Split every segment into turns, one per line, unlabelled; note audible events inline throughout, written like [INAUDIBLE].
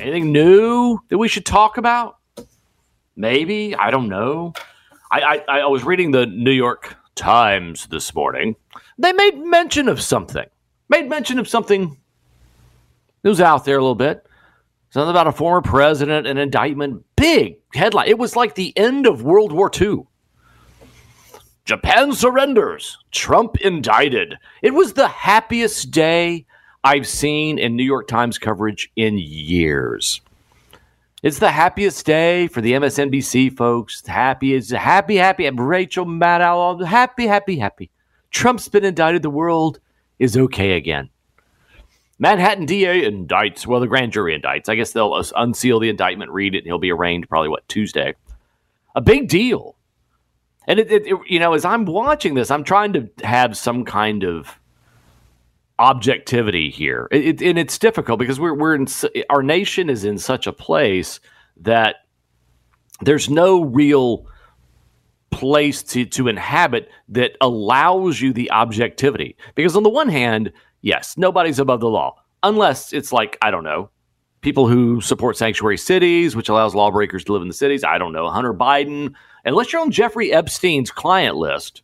Anything new that we should talk about? Maybe I don't know. I, I, I was reading the New York Times this morning. They made mention of something. Made mention of something that was out there a little bit. Something about a former president, an indictment, big headline. It was like the end of World War II. Japan surrenders. Trump indicted. It was the happiest day I've seen in New York Times coverage in years. It's the happiest day for the MSNBC folks. Happy is happy, happy. Rachel Maddow, happy, happy, happy. Trump's been indicted. The world is okay again. Manhattan DA indicts. Well, the grand jury indicts. I guess they'll unseal the indictment, read it, and he'll be arraigned probably what Tuesday. A big deal. And it, it, it, you know, as I'm watching this, I'm trying to have some kind of objectivity here, it, and it's difficult because we're we're in our nation is in such a place that there's no real place to to inhabit that allows you the objectivity. Because on the one hand, yes, nobody's above the law unless it's like I don't know people who support sanctuary cities, which allows lawbreakers to live in the cities. I don't know Hunter Biden, unless you're on Jeffrey Epstein's client list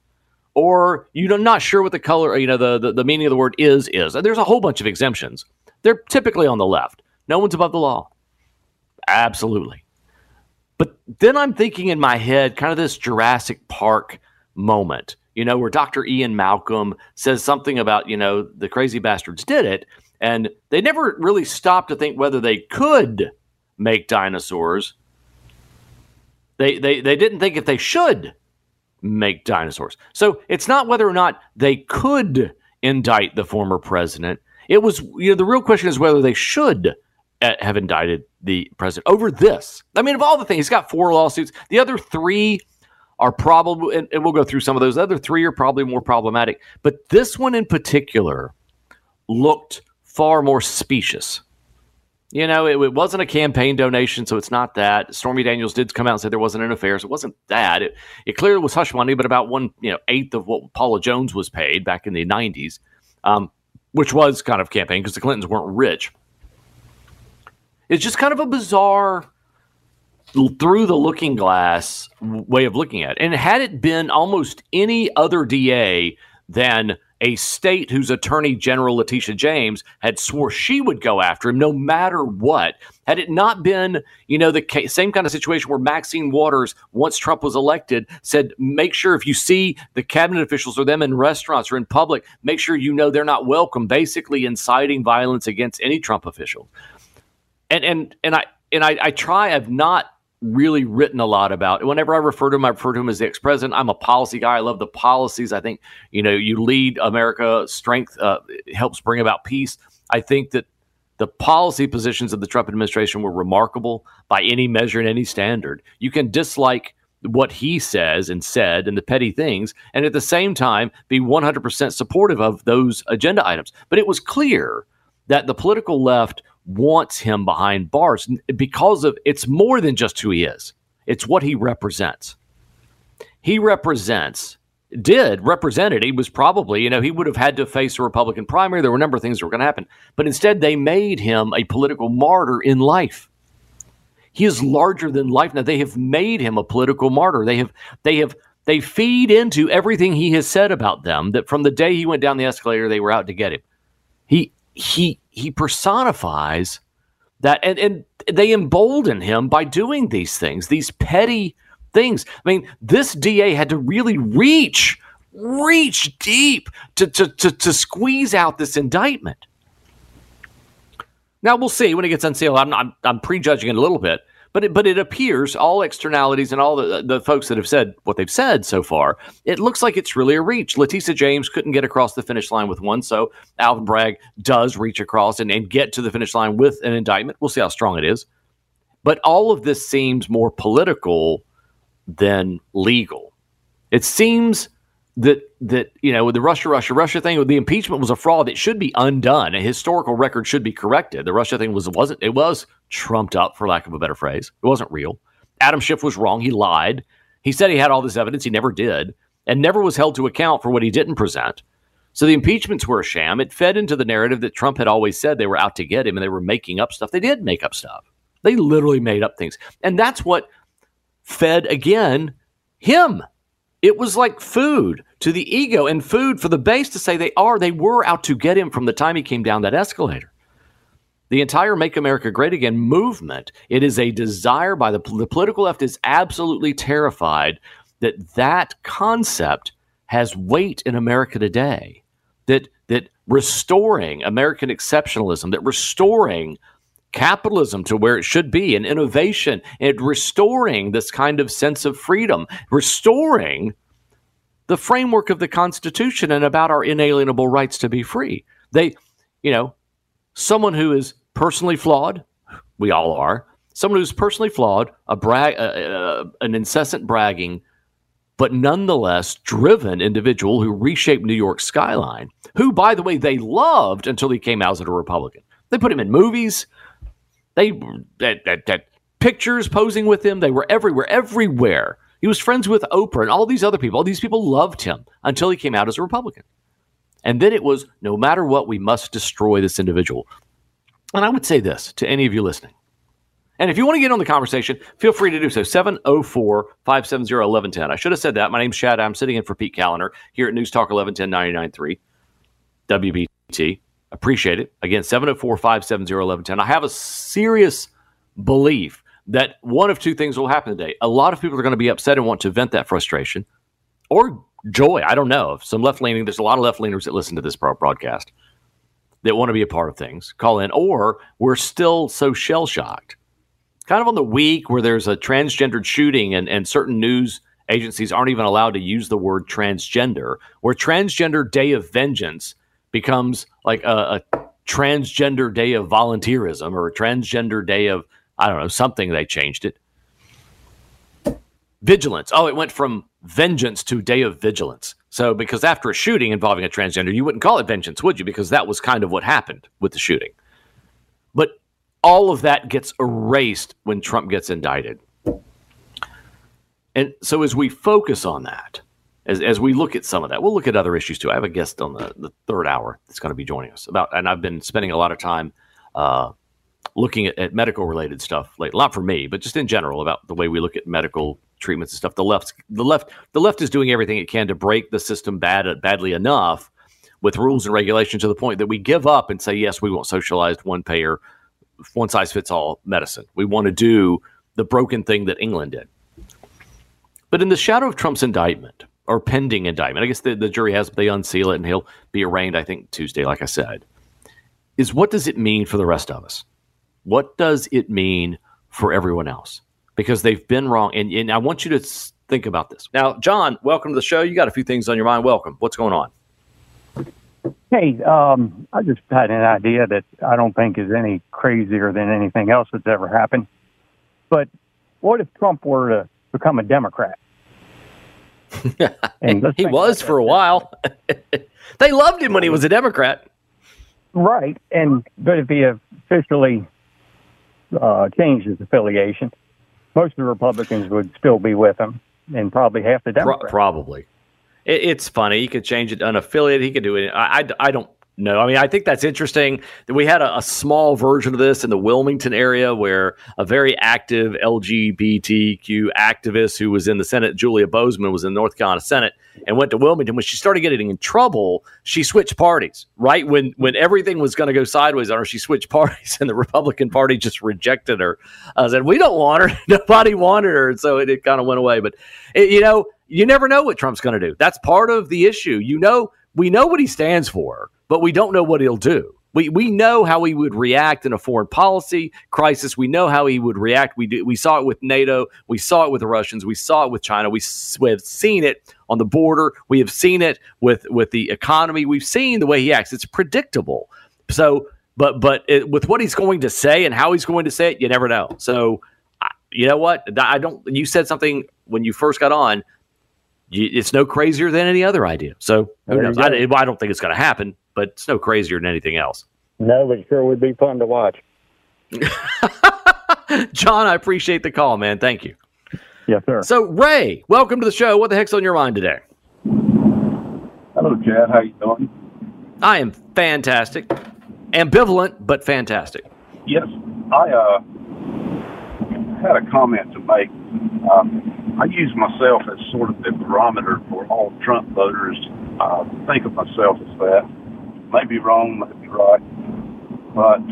or you're not sure what the color, you know, the, the, the meaning of the word is, is. And there's a whole bunch of exemptions. They're typically on the left. No one's above the law. Absolutely. But then I'm thinking in my head, kind of this Jurassic Park moment, you know, where Dr. Ian Malcolm says something about, you know, the crazy bastards did it. And they never really stopped to think whether they could make dinosaurs. They, they, they didn't think if they should make dinosaurs. So it's not whether or not they could indict the former president. It was, you know, the real question is whether they should uh, have indicted the president over this. I mean, of all the things, he's got four lawsuits. The other three are probably, and, and we'll go through some of those. The other three are probably more problematic. But this one in particular looked far more specious. You know, it, it, wasn't a campaign donation, so it's not that. Stormy Daniels did come out and say there wasn't an affair, so it wasn't that. It, it clearly was hush money, but about one you know eighth of what Paula Jones was paid back in the '90s, um, which was kind of campaign because the Clintons weren't rich. It's just kind of a bizarre through the looking glass way of looking at it. And had it been almost any other DA than a state whose attorney general letitia james had swore she would go after him no matter what. Had it not been you know the same kind of situation where maxine waters once trump was elected said make sure if you see the cabinet officials or them in restaurants or in public make sure you know they're not welcome basically inciting violence against any trump official and and and i and i, I try i've not really written a lot about. Whenever I refer to him, I refer to him as the ex president. I'm a policy guy. I love the policies. I think, you know, you lead America, strength uh, helps bring about peace. I think that the policy positions of the Trump administration were remarkable by any measure and any standard. You can dislike what he says and said and the petty things, and at the same time be 100% supportive of those agenda items. But it was clear that the political left wants him behind bars because of it's more than just who he is. It's what he represents. He represents did represented. He was probably, you know, he would have had to face a Republican primary. There were a number of things that were going to happen. But instead, they made him a political martyr in life. He is larger than life. Now they have made him a political martyr. They have they have they feed into everything he has said about them that from the day he went down the escalator, they were out to get him. He he he personifies that and, and they embolden him by doing these things, these petty things. I mean, this DA had to really reach, reach deep to, to, to, to squeeze out this indictment. Now we'll see when it gets unsealed. I'm, I'm, I'm prejudging it a little bit, but it, but it appears all externalities and all the, the folks that have said what they've said so far, it looks like it's really a reach. Letitia James couldn't get across the finish line with one, so Alvin Bragg does reach across and, and get to the finish line with an indictment. We'll see how strong it is. But all of this seems more political than legal. It seems that that you know with the Russia, Russia, Russia thing, the impeachment was a fraud that should be undone. A historical record should be corrected. The Russia thing was wasn't it was trumped up for lack of a better phrase. It wasn't real. Adam Schiff was wrong. He lied. He said he had all this evidence. He never did, and never was held to account for what he didn't present. So the impeachments were a sham. It fed into the narrative that Trump had always said they were out to get him and they were making up stuff. They did make up stuff. They literally made up things, and that's what fed again him it was like food to the ego and food for the base to say they are, they were out to get him from the time he came down that escalator. The entire Make America Great Again movement, it is a desire by the, the political left is absolutely terrified that that concept has weight in America today. That that restoring American exceptionalism, that restoring capitalism to where it should be and innovation and restoring this kind of sense of freedom, restoring the framework of the Constitution and about our inalienable rights to be free. They, you know, someone who is personally flawed, we all are, someone who's personally flawed, a brag, uh, uh, an incessant bragging, but nonetheless driven individual who reshaped New York's skyline, who, by the way, they loved until he came out as a Republican. They put him in movies. They that, that, that pictures posing with him. They were everywhere, everywhere. He was friends with Oprah and all these other people. All these people loved him until he came out as a Republican. And then it was no matter what, we must destroy this individual. And I would say this to any of you listening. And if you want to get on the conversation, feel free to do so. 704 570 1110. I should have said that. My name's Chad. I'm sitting in for Pete Kaliner here at News Talk 1110 993 WBT. Appreciate it. Again, 704 570 1110. I have a serious belief that one of two things will happen today. A lot of people are going to be upset and want to vent that frustration or joy. I don't know. Some left leaning, there's a lot of left leaners that listen to this broadcast that want to be a part of things. Call in, or we're still so shell shocked. Kind of on the week where there's a transgendered shooting and, and certain news agencies aren't even allowed to use the word transgender, where transgender day of vengeance becomes like a, a transgender day of volunteerism or a transgender day of, I don't know, something they changed it. Vigilance. Oh, it went from vengeance to day of vigilance. So, because after a shooting involving a transgender, you wouldn't call it vengeance, would you? Because that was kind of what happened with the shooting. But all of that gets erased when Trump gets indicted. And so, as we focus on that, as, as we look at some of that, we'll look at other issues too. I have a guest on the, the third hour that's going to be joining us about, and I've been spending a lot of time uh, looking at, at medical related stuff lately. Not for me, but just in general about the way we look at medical treatments and stuff. The left, the left, the left is doing everything it can to break the system bad, badly enough with rules and regulations to the point that we give up and say, yes, we want socialized one payer, one size fits all medicine. We want to do the broken thing that England did. But in the shadow of Trump's indictment, or pending indictment. I guess the, the jury has they unseal it and he'll be arraigned, I think, Tuesday, like I said. Is what does it mean for the rest of us? What does it mean for everyone else? Because they've been wrong. And, and I want you to think about this. Now, John, welcome to the show. You got a few things on your mind. Welcome. What's going on?
Hey, um, I just had an idea that I don't think is any crazier than anything else that's ever happened. But what if Trump were to become a Democrat? [LAUGHS]
he was for a while. [LAUGHS] they loved him when he was a Democrat.
Right, and but if he officially uh, changed his affiliation, most of the Republicans would still be with him, and probably half the Democrats. Pro-
probably. It, it's funny. He could change it unaffiliated. He could do it. I, I, I don't no, I mean, I think that's interesting we had a, a, small version of this in the Wilmington area where a very active LGBTQ activist who was in the Senate, Julia Boseman, was in the North Carolina Senate and went to Wilmington. When she started getting in trouble, she switched parties, right? When, when everything was going to go sideways on her, she switched [LAUGHS] parties and the Republican Party just rejected her. I said, We don't want her. [LAUGHS] Nobody wanted her. And so it, it kind of went away. But, it, you know, you never know what Trump's going to do. That's part of the issue. You know, we know what he stands for but we don't know what he'll do. We, we know how he would react in a foreign policy crisis. We know how he would react. We do, we saw it with NATO. We saw it with the Russians. We saw it with China. We, we have seen it on the border. We have seen it with with the economy. We've seen the way he acts. It's predictable. So, but but it, with what he's going to say and how he's going to say it, you never know. So you know what? I don't. You said something when you first got on. You, it's no crazier than any other idea. So who knows? I, I don't think it's going to happen, but it's no crazier than anything else.
No, but sure would be fun to watch. [LAUGHS]
John, I appreciate the call, man. Thank you.
Yes, sir.
So, Ray, welcome to the show. What the heck's on your mind today?
Hello, Chad. How you doing?
I am fantastic, ambivalent, but fantastic.
Yes, I uh, had a comment to make. Um, I use myself as sort of the barometer for all Trump voters. Uh, think of myself as that. Maybe wrong, maybe right, but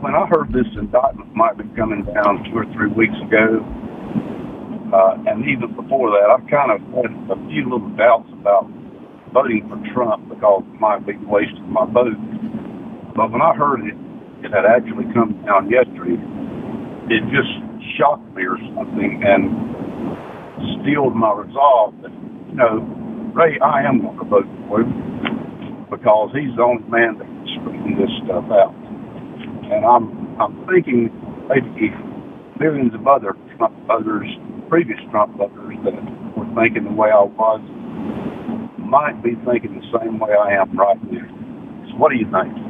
when I heard this indictment might be coming down two or three weeks ago, uh, and even before that, I kind of had a few little doubts about voting for Trump because it might be wasting my vote. But when I heard it, it had actually come down yesterday, it just shocked me or something and steeled my resolve that, you know, Ray, I am going to vote for him because he's the only man that can straighten this stuff out. And I'm I'm thinking maybe millions of other Trump voters, previous Trump voters that were thinking the way I was, might be thinking the same way I am right now. So what do you think?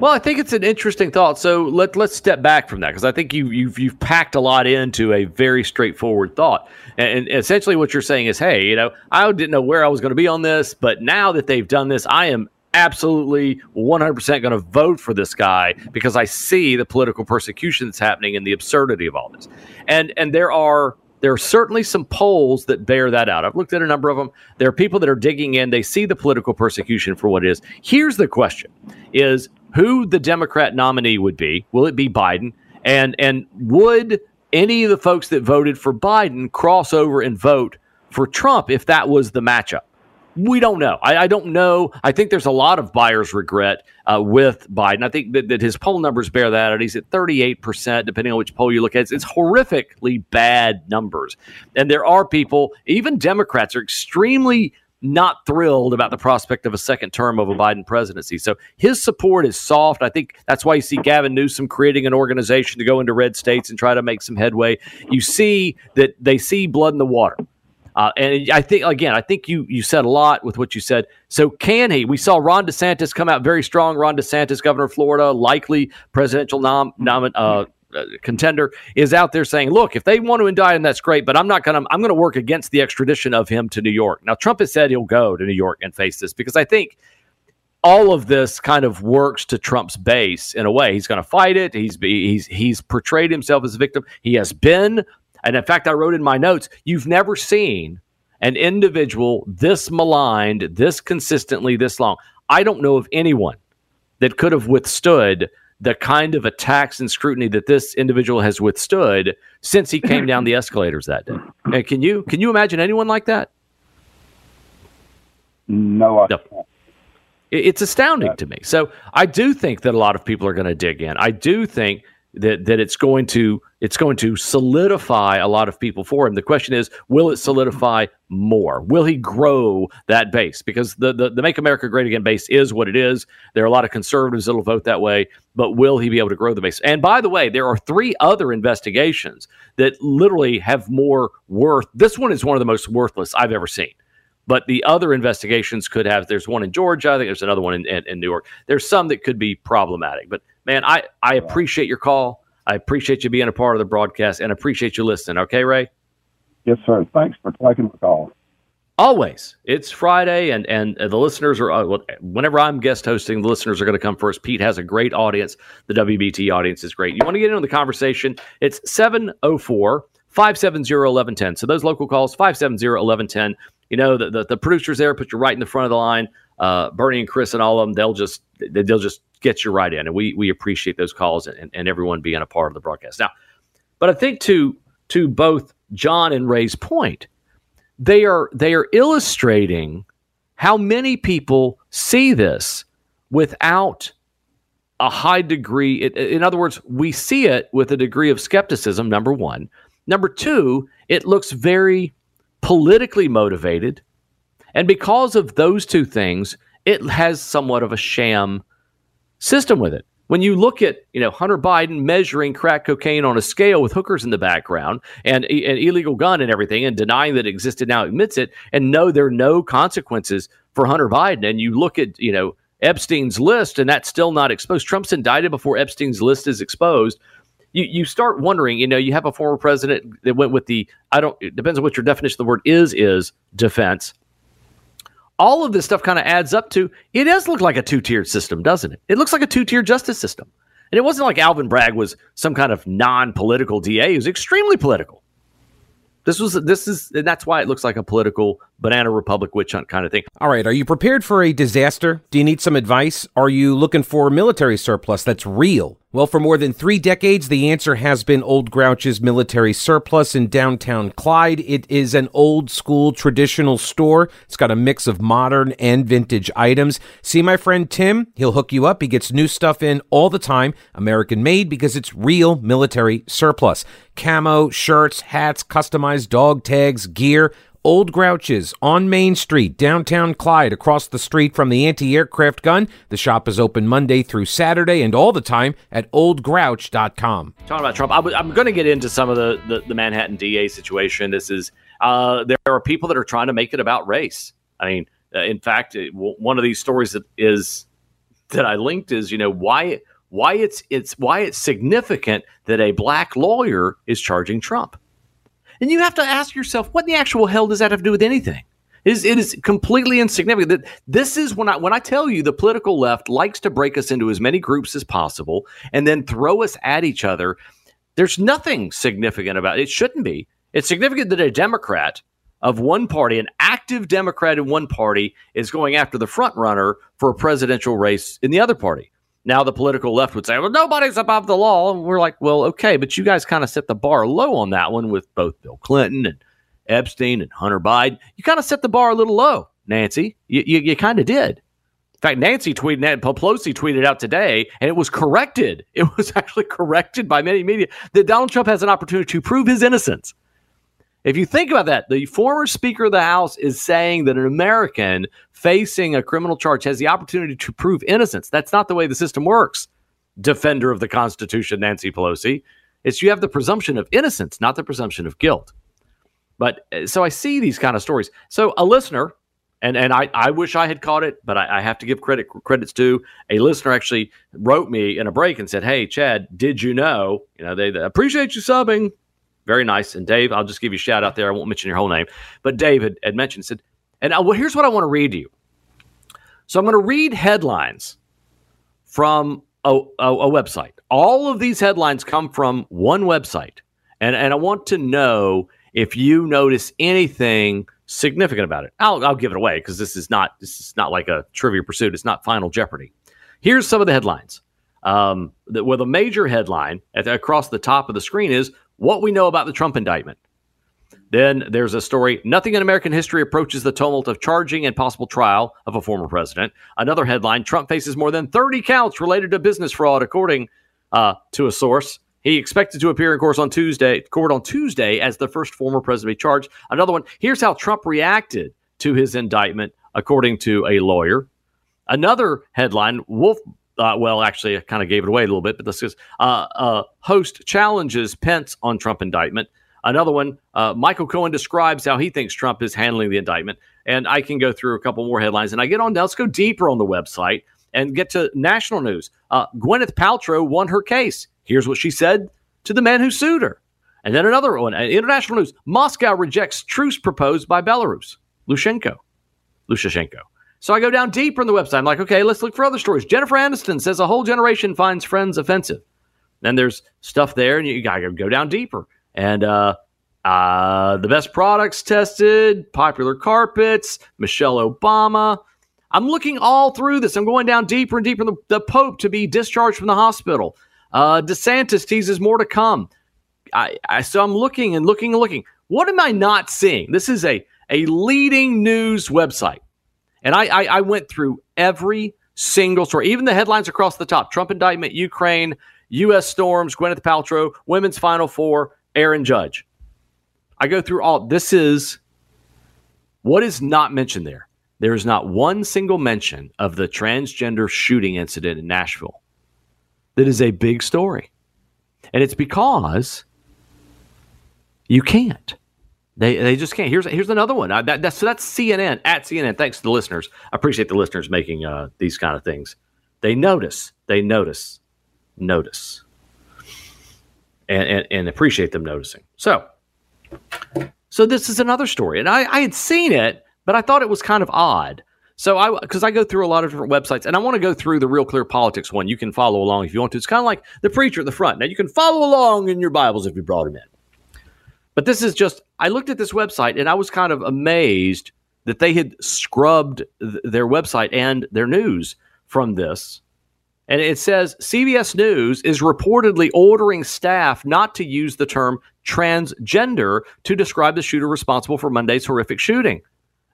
Well, I think it's an interesting thought. So let let's step back from that because I think you you've you've packed a lot into a very straightforward thought. And, and, essentially, what you're saying is, hey, you know, I didn't know where I was going to be on this, but now that they've done this, I am absolutely 100% going to vote for this guy because I see the political persecution that's happening and the absurdity of all this. And and there are there are certainly some polls that bear that out. I've looked at a number of them. There are people that are digging in. They see the political persecution for what it is. Here's the question: Is who the Democrat nominee would be? Will it be Biden? And and would any of the folks that voted for Biden cross over and vote for Trump if that was the matchup? We don't know. I, I, don't know. I think there's a lot of buyer's regret uh, with Biden. I think that, that his poll numbers bear that out. He's at 38%, depending on which poll you look at. It's, it's horrifically bad numbers. And there are people, even Democrats, are extremely not thrilled about the prospect of a second term of a Biden presidency. So his support is soft. I think that's why you see Gavin Newsom creating an organization to go into red states and try to make some headway. You see that they see blood in the water. Uh, and I think again, I think you you said a lot with what you said. So can he? We saw Ron DeSantis come out very strong. Ron DeSantis, governor of Florida, likely presidential nom, nom uh, Uh, contender, is out there saying, "Look, if they want to indict him, that's great, but I'm not going to. I'm going to work against the extradition of him to New York." Now, Trump has said he'll go to New York and face this because I think all of this kind of works to Trump's base in a way. He's going to fight it. He's he's he's portrayed himself as a victim. He has been and in fact, I wrote in my notes, you've never seen an individual this maligned, this consistently, this long. I don't know of anyone that could have withstood the kind of attacks and scrutiny that this individual has withstood since he came down the [LAUGHS] escalators that day. And can you can you imagine anyone like that?
No, I no.
It's astounding to me. So I do think that a lot of people are going to dig in. I do think that that it's going to it's going to solidify a lot of people for him. The question is, will it solidify more? Will he grow that base? Because the, the, the Make America Great Again base is what it is. There are a lot of conservatives that'll vote that way, but will he be able to grow the base? And by the way, there are three other investigations that literally have more worth. This one is one of the most worthless I've ever seen. But the other investigations could have. There's one in Georgia. I think there's another one in, in, in New York. There's some that could be problematic. But man, I, I appreciate your call. I appreciate you being a part of the broadcast and appreciate you listening. Okay, Ray?
Yes, sir. Thanks for taking the call.
Always. It's Friday, and and the listeners are, uh, whenever I'm guest hosting, the listeners are going to come first. Pete has a great audience. The WBT audience is great. You want to get in on the conversation? It's 704 570 1110. So those local calls, 570 1110. You know, the, the, the producers there put you right in the front of the line. Uh, Bernie and Chris and all of them, they'll just they'll just get you right in. And we we appreciate those calls and, and everyone being a part of the broadcast. Now, but I think to to both John and Ray's point, they are they are illustrating how many people see this without a high degree. In other words, we see it with a degree of skepticism. Number one. Number two, it looks very politically motivated. And because of those two things, it has somewhat of a sham system with it. When you look at you know Hunter Biden measuring crack cocaine on a scale with hookers in the background and an illegal gun and everything, and denying that it existed now admits it, and no, there are no consequences for Hunter Biden. And you look at you know Epstein's list, and that's still not exposed. Trump's indicted before Epstein's list is exposed. You, you start wondering, you know, you have a former president that went with the, I don't, it depends on what your definition of the word is, is defense all of this stuff kind of adds up to it does look like a two tiered system, doesn't it? It looks like a two tier justice system. And it wasn't like Alvin Bragg was some kind of non political DA. He was extremely political. This was this is and that's why it looks like a political banana republic witch hunt kind of thing.
All right, are you prepared for a disaster? Do you need some advice? Are you looking for military surplus that's real? Well, for more than three decades, the answer has been Old Grouch's Military Surplus in downtown Clyde. It is an old school traditional store. It's got a mix of modern and vintage items. See my friend Tim? He'll hook you up. He gets new stuff in all the time, American made because it's real military surplus. Camo, shirts, hats, customized dog tags, gear Old Grouch's on Main Street, downtown Clyde, across the street from the anti aircraft gun. The shop is open Monday through Saturday and all the time at oldgrouch.com.
Talking about Trump, I w- I'm going to get into some of the, the, the Manhattan DA situation. This is, uh, there are people that are trying to make it about race. I mean, uh, in fact, it, w- one of these stories that is that I linked is, you know, why why it's it's why it's significant that a black lawyer is charging Trump. And you have to ask yourself, what in the actual hell does that have to do with anything? It is, it is completely insignificant. That this is when I when I tell you the political left likes to break us into as many groups as possible and then throw us at each other. There's nothing significant about it. It shouldn't be. It's significant that a Democrat of one party, an active Democrat in one party, is going after the front runner for a presidential race in the other party. Now the political left would say, well, nobody's above the law. And we're like, well, okay, but you guys kind of set the bar low on that one with both Bill Clinton and Epstein and Hunter Biden. You kind of set the bar a little low, Nancy. You, you, you kind of did. In fact, Nancy tweeted, Pelosi tweeted out today, and it was corrected. [LAUGHS] It was actually corrected by many media that Donald Trump has an opportunity to prove his innocence. If you think about that, the former Speaker of the House is saying that an American facing a criminal charge has the opportunity to prove innocence. That's not the way the system works. Defender of the Constitution, Nancy Pelosi. It's you have the presumption of innocence, not the presumption of guilt. But uh, so I see these kind of stories. So a listener, and and I, I wish I had caught it, but I, I have to give credit credits to a listener actually wrote me in a break and said, "Hey Chad, did you know? You know they, they appreciate you subbing. Very nice. And Dave, I'll just give you a shout out there. I won't mention your whole name, but Dave had, had mentioned said, and I, well, here's what I want to read to you. So I'm going to read headlines from a, a, a, website. All of these headlines come from one website. And, and I want to know if you notice anything significant about it. I'll, I'll give it away because this is not this is not like a trivia pursuit. It's not Final Jeopardy. Here's some of the headlines. Um, the, well, the major headline at, across the top of the screen is what we know about the Trump indictment. Then there's a story Nothing in American history approaches the tumult of charging and possible trial of a former president. Another headline Trump faces more than 30 counts related to business fraud, according uh, to a source. He expected to appear in court on Tuesday, court on Tuesday as the first former president to be charged. Another one. Here's how Trump reacted to his indictment, according to a lawyer. Another headline: Wolf uh, well, actually, I kind of gave it away a little bit, but this is uh, uh, host challenges Pence on Trump indictment. Another one, uh, Michael Cohen describes how he thinks Trump is handling the indictment. And I can go through a couple more headlines. And I get on, now let's go deeper on the website and get to national news. Uh, Gwyneth Paltrow won her case. Here's what she said to the man who sued her. And then another one, uh, international news Moscow rejects truce proposed by Belarus, Lushenko. Lukashenko. So I go down deeper in the website. I'm like, okay, let's look for other stories. Jennifer Aniston says a whole generation finds friends offensive. Then there's stuff there, and you gotta go down deeper. And uh, uh, the best products tested, popular carpets, Michelle Obama. I'm looking all through this. I'm going down deeper and deeper. The, the Pope to be discharged from the hospital. Uh, DeSantis teases more to come. I, I, so I'm looking and looking and looking. What am I not seeing? This is a a leading news website. And I, I, I went through every single story, even the headlines across the top Trump indictment, Ukraine, U.S. storms, Gwyneth Paltrow, women's final four, Aaron Judge. I go through all this is what is not mentioned there. There is not one single mention of the transgender shooting incident in Nashville. that is a big story. And it's because you can't. They, they just can't. Here's here's another one. Uh, that, that's so that's CNN at CNN. Thanks to the listeners. I appreciate the listeners making uh, these kind of things. They notice. They notice. Notice. And, and and appreciate them noticing. So so this is another story, and I, I had seen it, but I thought it was kind of odd. So I because I go through a lot of different websites, and I want to go through the Real Clear Politics one. You can follow along if you want to. It's kind of like the preacher at the front. Now you can follow along in your Bibles if you brought them in. But this is just, I looked at this website and I was kind of amazed that they had scrubbed th- their website and their news from this. And it says CBS News is reportedly ordering staff not to use the term transgender to describe the shooter responsible for Monday's horrific shooting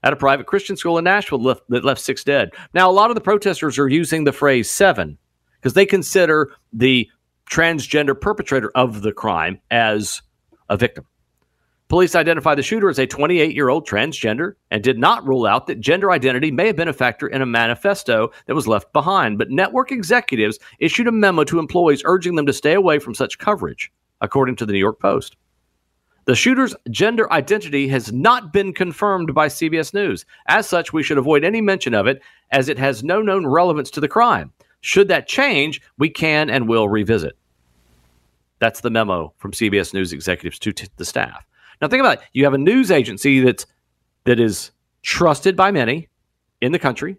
at a private Christian school in Nashville left, that left six dead. Now, a lot of the protesters are using the phrase seven because they consider the transgender perpetrator of the crime as a victim. Police identified the shooter as a 28 year old transgender and did not rule out that gender identity may have been a factor in a manifesto that was left behind. But network executives issued a memo to employees urging them to stay away from such coverage, according to the New York Post. The shooter's gender identity has not been confirmed by CBS News. As such, we should avoid any mention of it as it has no known relevance to the crime. Should that change, we can and will revisit. That's the memo from CBS News executives to t- the staff. Now think about it. You have a news agency that's that is trusted by many in the country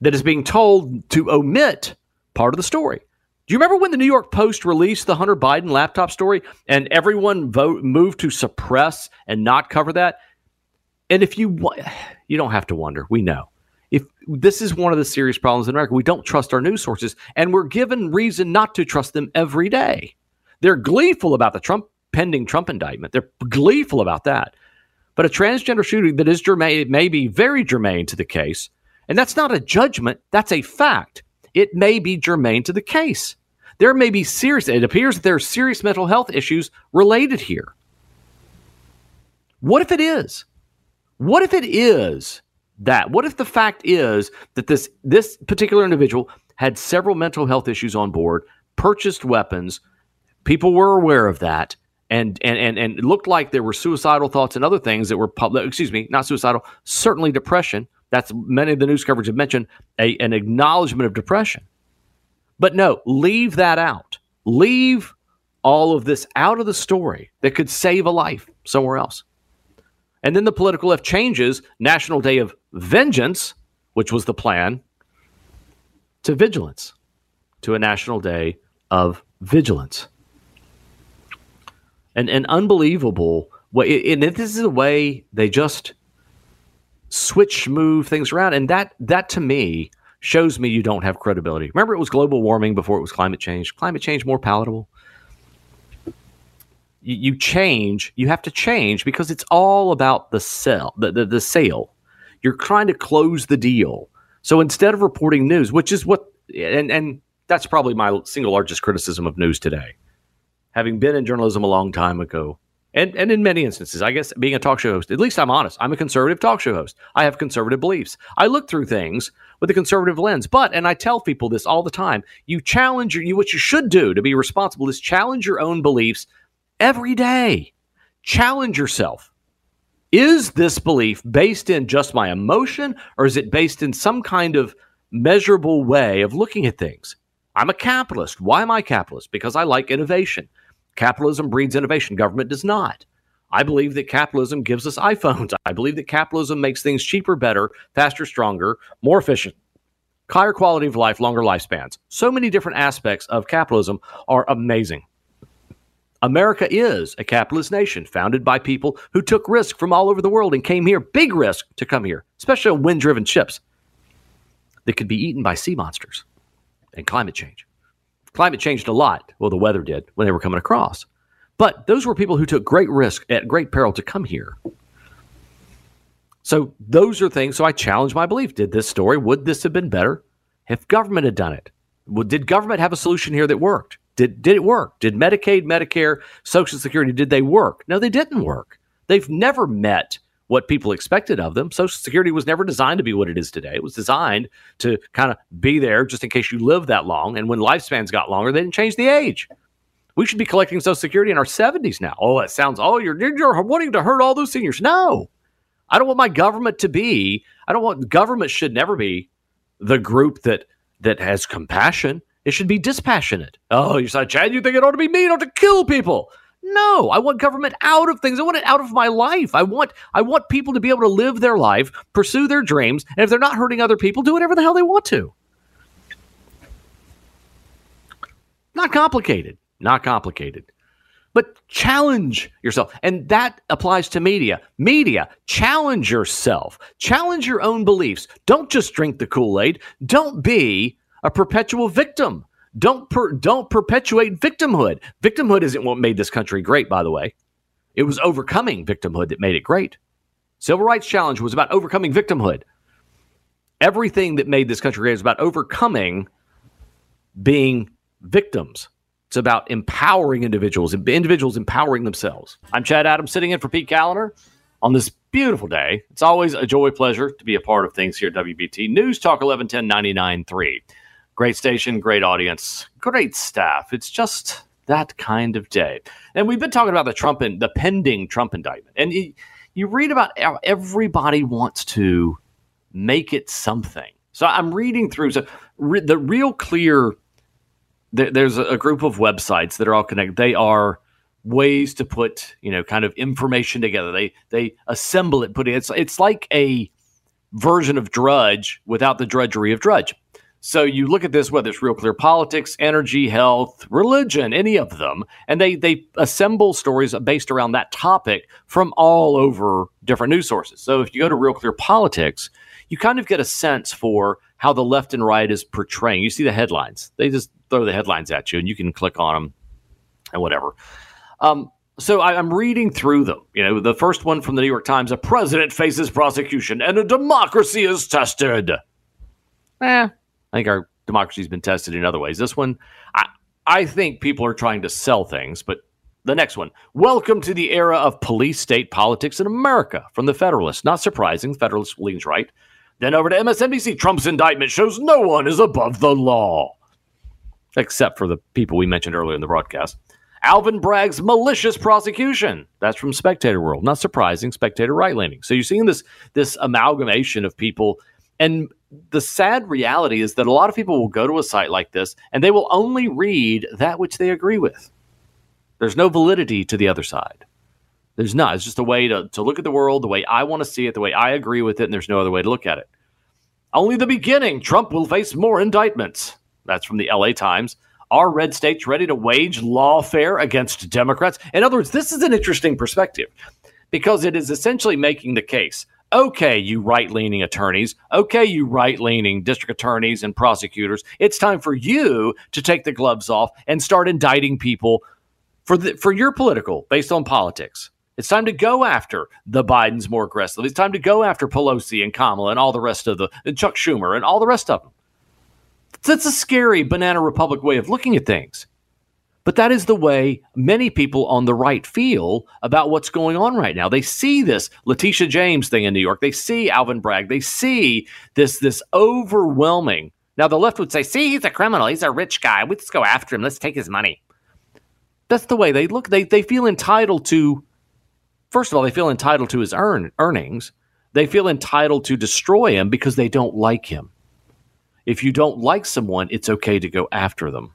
that is being told to omit part of the story. Do you remember when the New York Post released the Hunter Biden laptop story and everyone vote moved to suppress and not cover that? And if you you don't have to wonder, we know. If this is one of the serious problems in America, we don't trust our news sources and we're given reason not to trust them every day. They're gleeful about the Trump pending Trump indictment. They're gleeful about that. But a transgender shooting that is germane, may be very germane to the case, and that's not a judgment, that's a fact. It may be germane to the case. There may be serious, it appears that there are serious mental health issues related here. What if it is? What if it is that? What if the fact is that this this particular individual had several mental health issues on board, purchased weapons, people were aware of that, and and and and it looked like there were suicidal thoughts and other things that were public. Excuse me, not suicidal, certainly depression. That's many of the news coverage have mentioned a, an acknowledgement of depression. But no, leave that out. Leave all of this out of the story that could save a life somewhere else. And then the political left changes National Day of Vengeance, which was the plan, to vigilance, to a National Day of Vigilance an, an unbelievable way. And this is a way they just switch, move things around. And that, that to me shows me you don't have credibility. Remember, it was global warming before it was climate change. Climate change more palatable. You, you change, you have to change because it's all about the sell, the, the, the sale. You're trying to close the deal. So instead of reporting news, which is what, and, and that's probably my single largest criticism of news today having been in journalism a long time ago, and, and in many instances, I guess being a talk show host, at least I'm honest. I'm a conservative talk show host. I have conservative beliefs. I look through things with a conservative lens. But, and I tell people this all the time, you challenge your, you, what you should do to be responsible is challenge your own beliefs every day. Challenge yourself. Is this belief based in just my emotion or is it based in some kind of measurable way of looking at things? I'm a capitalist. Why am I capitalist? Because I like innovation. Capitalism breeds innovation, government does not. I believe that capitalism gives us iPhones. I believe that capitalism makes things cheaper, better, faster, stronger, more efficient, higher quality of life, longer lifespans. So many different aspects of capitalism are amazing. America is a capitalist nation founded by people who took risk from all over the world and came here, big risk to come here, especially on wind driven ships that could be eaten by sea monsters and climate change. Climate changed a lot. Well, the weather did when they were coming across. But those were people who took great risk at great peril to come here. So those are things. So I challenge my belief. Did this story, would this have been better if government had done it? Well, did government have a solution here that worked? Did, did it work? Did Medicaid, Medicare, Social Security, did they work? No, they didn't work. They've never met what people expected of them. Social Security was never designed to be what it is today. It was designed to kind of be there just in case you live that long. And when lifespans got longer, they didn't change the age. We should be collecting Social Security in our 70s now. Oh, that sounds, oh, you're, you're wanting to hurt all those seniors. No, I don't want my government to be, I don't want, government should never be the group that that has compassion. It should be dispassionate. Oh, you're said, Chad, you think it ought to be me, ought to kill people. No, I want government out of things. I want it out of my life. I want I want people to be able to live their life, pursue their dreams, and if they're not hurting other people, do whatever the hell they want to. Not complicated. Not complicated. But challenge yourself. And that applies to media. Media, challenge yourself. Challenge your own beliefs. Don't just drink the Kool Aid. Don't be a perpetual victim. Don't per, don't perpetuate victimhood. Victimhood isn't what made this country great, by the way. It was overcoming victimhood that made it great. Civil Rights Challenge was about overcoming victimhood. Everything that made this country great is about overcoming being victims. It's about empowering individuals, individuals empowering themselves. I'm Chad Adams, sitting in for Pete Kaliner on this beautiful day. It's always a joy, pleasure to be a part of things here at WBT News Talk 1110 99.3. Great station, great audience, great staff. It's just that kind of day. And we've been talking about the Trump and the pending Trump indictment. And you, you read about how everybody wants to make it something. So I'm reading through so re, the real clear. There, there's a group of websites that are all connected. They are ways to put you know kind of information together. They they assemble it, put it. It's it's like a version of Drudge without the drudgery of Drudge. So you look at this, whether it's real clear politics, energy, health, religion, any of them, and they they assemble stories based around that topic from all over different news sources. So if you go to real clear politics, you kind of get a sense for how the left and right is portraying. You see the headlines; they just throw the headlines at you, and you can click on them and whatever. Um, so I, am reading through them. You know, the first one from the New York Times: a president faces prosecution, and a democracy is tested. Eh, I think our democracy's been tested in other ways. This one, I, I think people are trying to sell things, but the next one. Welcome to the era of police state politics in America from the Federalist. Not surprising, Federalist leans right. Then over to MSNBC. Trump's indictment shows no one is above the law, except for the people we mentioned earlier in the broadcast. Alvin Bragg's malicious prosecution. That's from Spectator World. Not surprising, Spectator right leaning. So you're seeing this this amalgamation of people and the sad reality is that a lot of people will go to a site like this and they will only read that which they agree with. There's no validity to the other side. There's not. It's just a way to, to look at the world the way I want to see it, the way I agree with it, and there's no other way to look at it. Only the beginning. Trump will face more indictments. That's from the LA Times. Are red states ready to wage lawfare against Democrats? In other words, this is an interesting perspective because it is essentially making the case okay, you right leaning attorneys, okay, you right leaning district attorneys and prosecutors, it's time for you to take the gloves off and start indicting people for, the, for your political, based on politics. It's time to go after the Bidens more aggressively. It's time to go after Pelosi and Kamala and all the rest of the, and Chuck Schumer and all the rest of them. That's a scary banana republic way of looking at things. But that is the way many people on the right feel about what's going on right now. They see this Letitia James thing in New York. They see Alvin Bragg. They see this this overwhelming. Now the left would say, "See, he's a criminal. He's a rich guy. Let's go after him. Let's take his money." That's the way they look. They they feel entitled to. First of all, they feel entitled to his earn earnings. They feel entitled to destroy him because they don't like him. If you don't like someone, it's okay to go after them.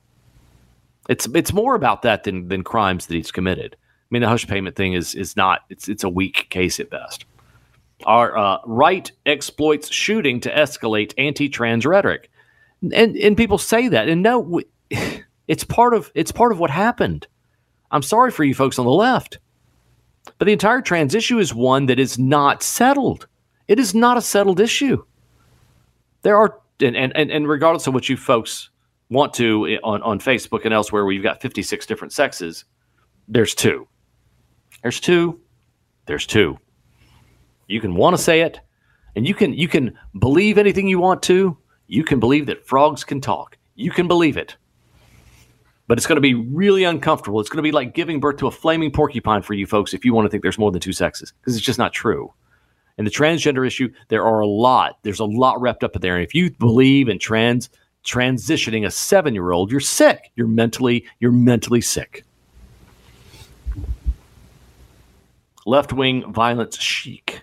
It's it's more about that than than crimes that he's committed. I mean, the hush payment thing is is not it's it's a weak case at best. Our uh, right exploits shooting to escalate anti-trans rhetoric, and and people say that, and no, [SIGHS] it's part of it's part of what happened. I'm sorry for you folks on the left, but the entire trans issue is one that is not settled. It is not a settled issue. There are and and and regardless of what you folks want to eh, on, on Facebook and elsewhere where you've got 56 different sexes, there's two. There's two. There's two. You can want to say it, and you can you can believe anything you want to. You can believe that frogs can talk. You can believe it. But it's going to be really uncomfortable. It's going to be like giving birth to a flaming porcupine for you folks if you want to think there's more than two sexes, because it's just not true. And the transgender issue, there are a lot. There's a lot wrapped up in there. And if you believe in trans transitioning a seven year old, you're sick. You're mentally, you're mentally sick. Left wing violence chic.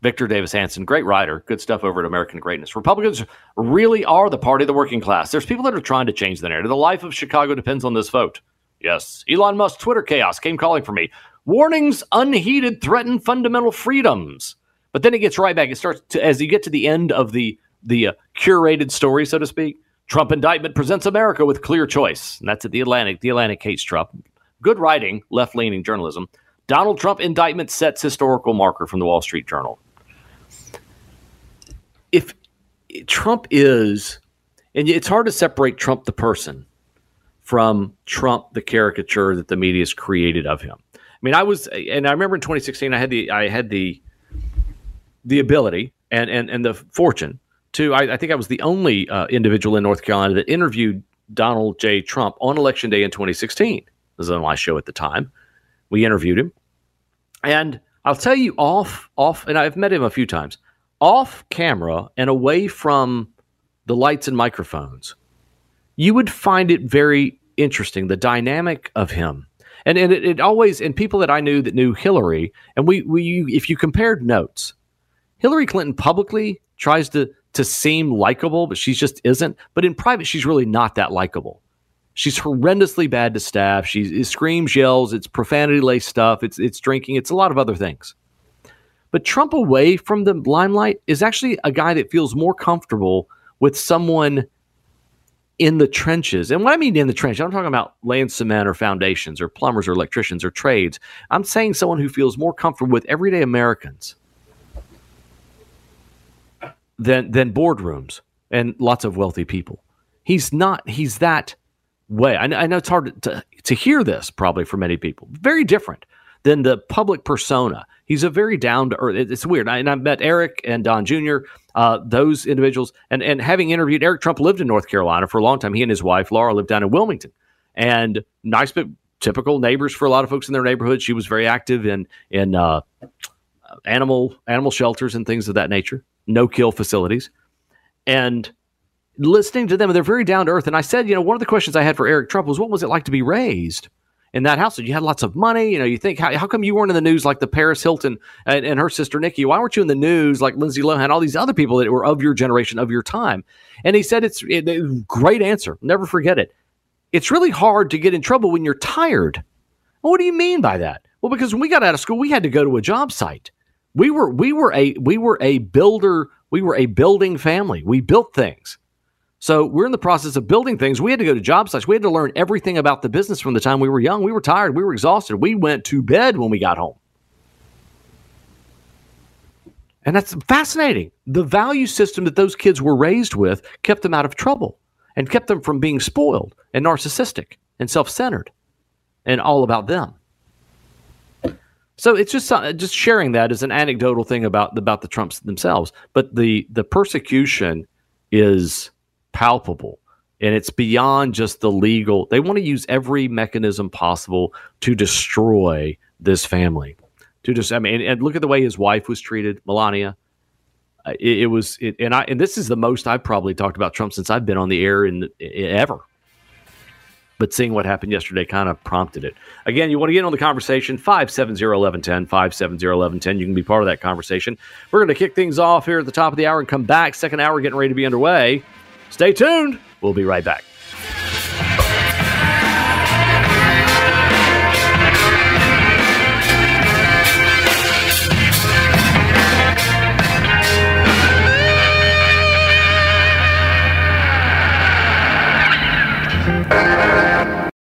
Victor Davis Hanson, great writer, good stuff over at American Greatness. Republicans really are the party of the working class. There's people that are trying to change the narrative. The life of Chicago depends on this vote. Yes, Elon Musk Twitter chaos came calling for me. Warnings unheeded threaten fundamental freedoms. But then it gets right back. It starts to, as you get to the end of the the uh, curated story, so to speak. Trump indictment presents America with clear choice. And that's at the Atlantic. The Atlantic hates Trump. Good writing, left leaning journalism. Donald Trump indictment sets historical marker from the Wall Street Journal. If Trump is, and it's hard to separate Trump the person from Trump the caricature that the media has created of him. I mean, I was, and I remember in 2016, I had the, I had the, the ability and and and the fortune to. I, I think I was the only uh, individual in North Carolina that interviewed Donald J. Trump on Election Day in 2016. This was on my show at the time. We interviewed him, and I'll tell you off off, and I've met him a few times off camera and away from the lights and microphones. You would find it very interesting the dynamic of him and and it, it, always and people that I knew that knew Hillary and we we if you compared notes Hillary Clinton publicly tries to to seem likable, but she just isn't. But in private, she's really not that likable. She's horrendously bad to staff. She screams, yells. It's profanity laced stuff. It's it's drinking. It's a lot of other things. But Trump away from the limelight is actually a guy that feels more comfortable with someone in the trenches. And what I mean in the trenches, I'm talking about laying cement or foundations or plumbers or electricians or trades. I'm saying someone who feels more comfortable with everyday Americans than than boardrooms and lots of wealthy people. He's not. He's that way. I, I know it's hard to to hear this probably for many people. Very different than the public persona. He's a very down to earth. It's weird. I, and I've met Eric and Don Jr. Uh, those individuals, and and having interviewed Eric Trump lived in North Carolina for a long time. He and his wife Laura lived down in Wilmington, and nice but typical neighbors for a lot of folks in their neighborhood. She was very active in in uh, animal animal shelters and things of that nature no kill facilities. And listening to them, they're very down to earth. And I said, you know, one of the questions I had for Eric Trump was, what was it like to be raised in that house? You had lots of money. You know, you think, how, how come you weren't in the news like the Paris Hilton and, and her sister Nicky? Why weren't you in the news like Lindsay Lohan, all these other people that were of your generation, of your time? And he said, it's it, great answer. Never forget it. It's really hard to get in trouble when you're tired. Well, what do you mean by that? Well, because when we got out of school, we had to go to a job site. We were we were a we were a builder, we were a building family. We built things. So we're in the process of building things. We had to go to job sites. We had to learn everything about the business from the time we were young. We were tired. We were exhausted. We went to bed when we got home. And that's fascinating. The value system that those kids were raised with kept them out of trouble and kept them from being spoiled and narcissistic and self centered and all about them. So it's just uh, just sharing that as an anecdotal thing about about the Trumps themselves, but the the persecution is palpable and it's beyond just the legal. They want to use every mechanism possible to destroy this family. To just, I mean, and look at the way his wife was treated, Melania. Uh, it, it, was, it, and I, and this is the most I've probably talked about Trump since I've been on the air in ever but seeing what happened yesterday kind of prompted it. Again, you want to get on the conversation, 570-1110, 570-1110. You can be part of that conversation. We're going to kick things off here at the top of the hour and come back. Second hour getting ready to be underway. Stay tuned. We'll be right back.